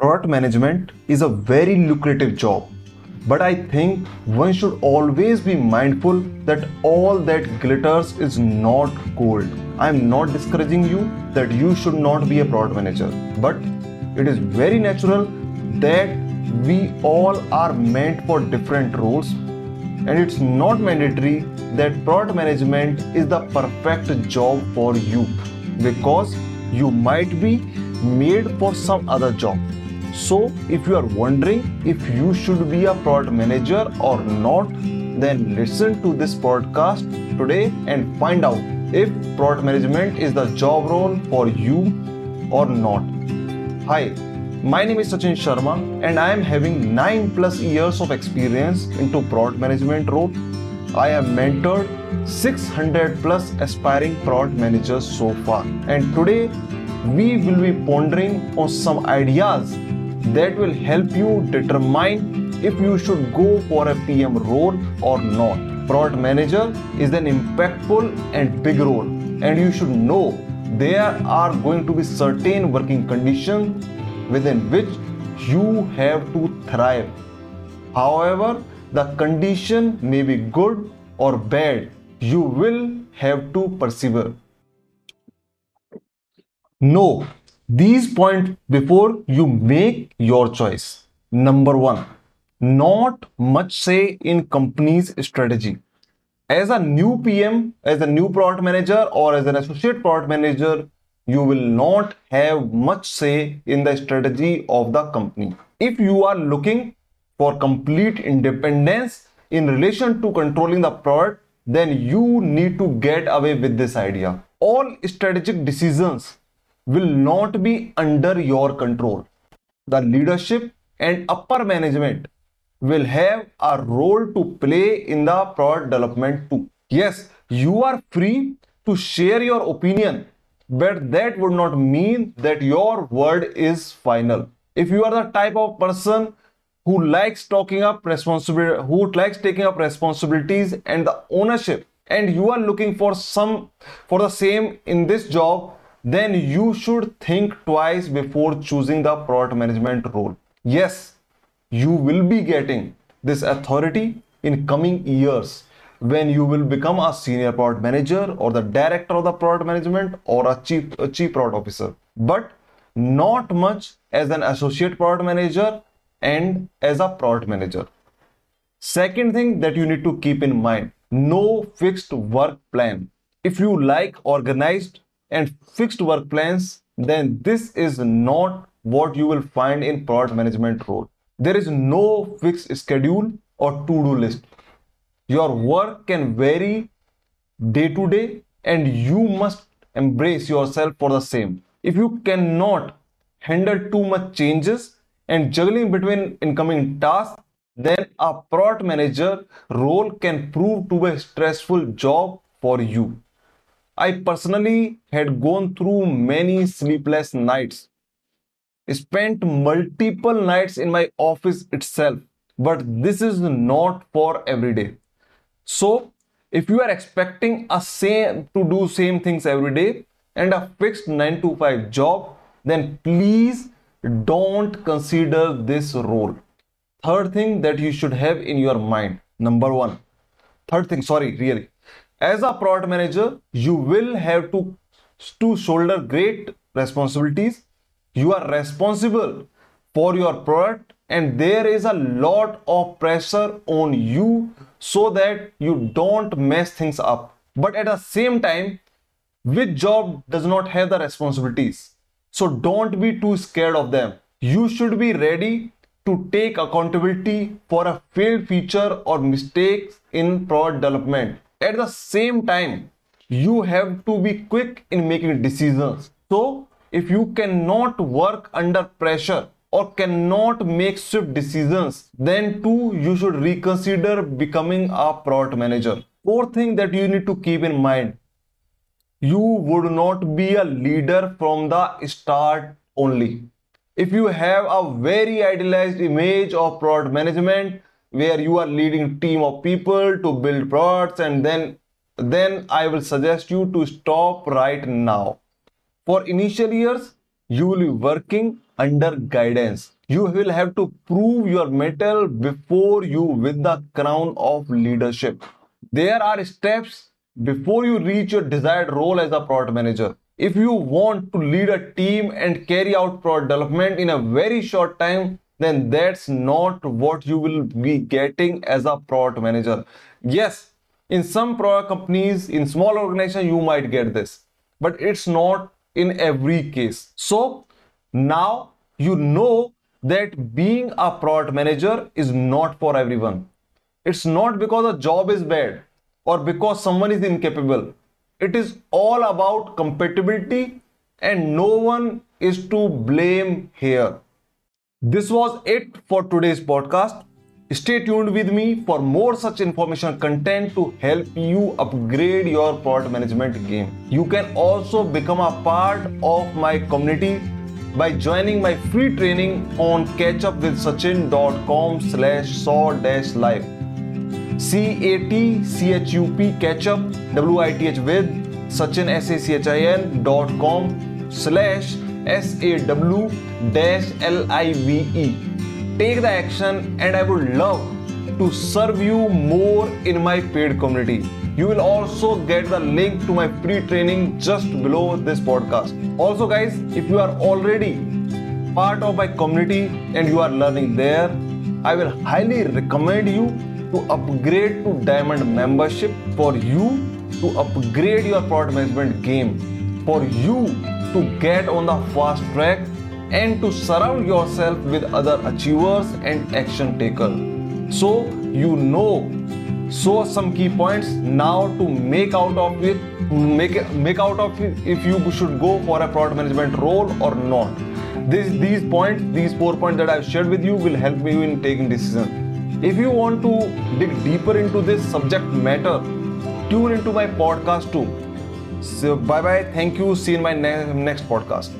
Product management is a very lucrative job, but I think one should always be mindful that all that glitters is not gold. I am not discouraging you that you should not be a product manager, but it is very natural that we all are meant for different roles. And it's not mandatory that product management is the perfect job for you. Because you might be made for some other job so, if you are wondering if you should be a product manager or not, then listen to this podcast today and find out if product management is the job role for you or not. Hi, my name is Sachin Sharma and I am having 9 plus years of experience into product management role. I have mentored 600 plus aspiring product managers so far and today we will be pondering on some ideas that will help you determine if you should go for a PM role or not. Product manager is an impactful and big role, and you should know there are going to be certain working conditions within which you have to thrive. However, the condition may be good or bad, you will have to persevere. No, these points before you make your choice. Number one, not much say in company's strategy. As a new PM, as a new product manager, or as an associate product manager, you will not have much say in the strategy of the company. If you are looking for complete independence in relation to controlling the product, then you need to get away with this idea. All strategic decisions will not be under your control. The leadership and upper management will have a role to play in the product development too. Yes, you are free to share your opinion, but that would not mean that your word is final. If you are the type of person who likes talking up responsibility, who likes taking up responsibilities and the ownership, and you are looking for some for the same in this job, then you should think twice before choosing the product management role. Yes, you will be getting this authority in coming years when you will become a senior product manager or the director of the product management or a chief a chief product officer. But not much as an associate product manager and as a product manager. Second thing that you need to keep in mind no fixed work plan. If you like organized and fixed work plans, then this is not what you will find in product management role. There is no fixed schedule or to-do list. Your work can vary day to day and you must embrace yourself for the same. If you cannot handle too much changes and juggling between incoming tasks, then a product manager role can prove to be a stressful job for you. I personally had gone through many sleepless nights, spent multiple nights in my office itself, but this is not for every day. So, if you are expecting a same to do same things every day and a fixed 9 to 5 job, then please don't consider this role. Third thing that you should have in your mind. Number one. Third thing, sorry, really as a product manager you will have to to shoulder great responsibilities. You are responsible for your product and there is a lot of pressure on you so that you don't mess things up. But at the same time which job does not have the responsibilities? So don't be too scared of them. You should be ready to take accountability for a failed feature or mistakes in product development at the same time you have to be quick in making decisions. So if you cannot work under pressure or cannot make swift decisions then too you should reconsider becoming a product manager. Fourth thing that you need to keep in mind you would not be a leader from the start only. If you have a very idealized image of product management where you are leading team of people to build products and then then I will suggest you to stop right now. For initial years, you will be working under guidance. You will have to prove your mettle before you win the crown of leadership. There are steps before you reach your desired role as a product manager. If you want to lead a team and carry out product development in a very short time, then that's not what you will be getting as a product manager. Yes, in some product companies, in small organizations, you might get this, but it's not in every case. So now you know that being a product manager is not for everyone. It's not because a job is bad or because someone is incapable. It is all about compatibility and no one is to blame here. This was it for today's podcast. Stay tuned with me for more such information content to help you upgrade your product management game. You can also become a part of my community by joining my free training on catchupwithsachin.com slash saw dash live. C-A-T-C-H-U-P catchup W-I-T-H with Sachin S-A-C-H-I-N dot com slash S-A-W dash L-I-V-E. Take the action and I would love to serve you more in my paid community. You will also get the link to my free training just below this podcast. Also, guys, if you are already part of my community and you are learning there, I will highly recommend you to upgrade to Diamond membership for you to upgrade your product management game, for you to get on the fast track and to surround yourself with other achievers and action takers. So you know so some key points now to make out of it make make out of it if you should go for a product management role or not. This, these points these four points that i've shared with you will help you in taking decision. If you want to dig deeper into this subject matter tune into my podcast too so bye bye thank you. See you in my ne- next podcast